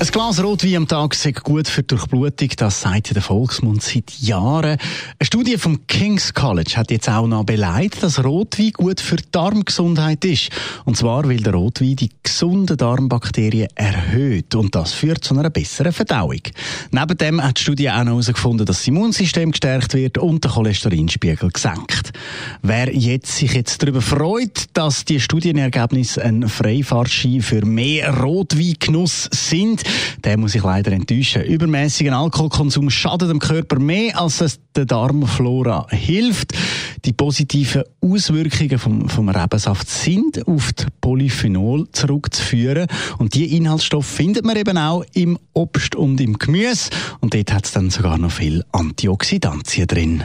ein Glas Rotwein am Tag ist gut für die Durchblutung, das sagt der Volksmund seit Jahren. Eine Studie vom King's College hat jetzt auch noch beleidigt, dass Rotwein gut für die Darmgesundheit ist. Und zwar, weil der Rotwein die gesunden Darmbakterien erhöht und das führt zu einer besseren Verdauung. Neben dem hat die Studie auch noch herausgefunden, dass das Immunsystem gestärkt wird und der Cholesterinspiegel gesenkt. Wer jetzt sich jetzt darüber freut, dass die Studienergebnisse ein Freifahrtschein für mehr Rotweingenuss sind, der muss sich leider enttäuschen. Übermäßiger Alkoholkonsum schadet dem Körper mehr, als es der Darmflora hilft. Die positiven Auswirkungen vom, vom Rebensaft sind auf die Polyphenol zurückzuführen. Und die Inhaltsstoffe findet man eben auch im Obst und im Gemüse. Und dort hat es dann sogar noch viel Antioxidantien drin.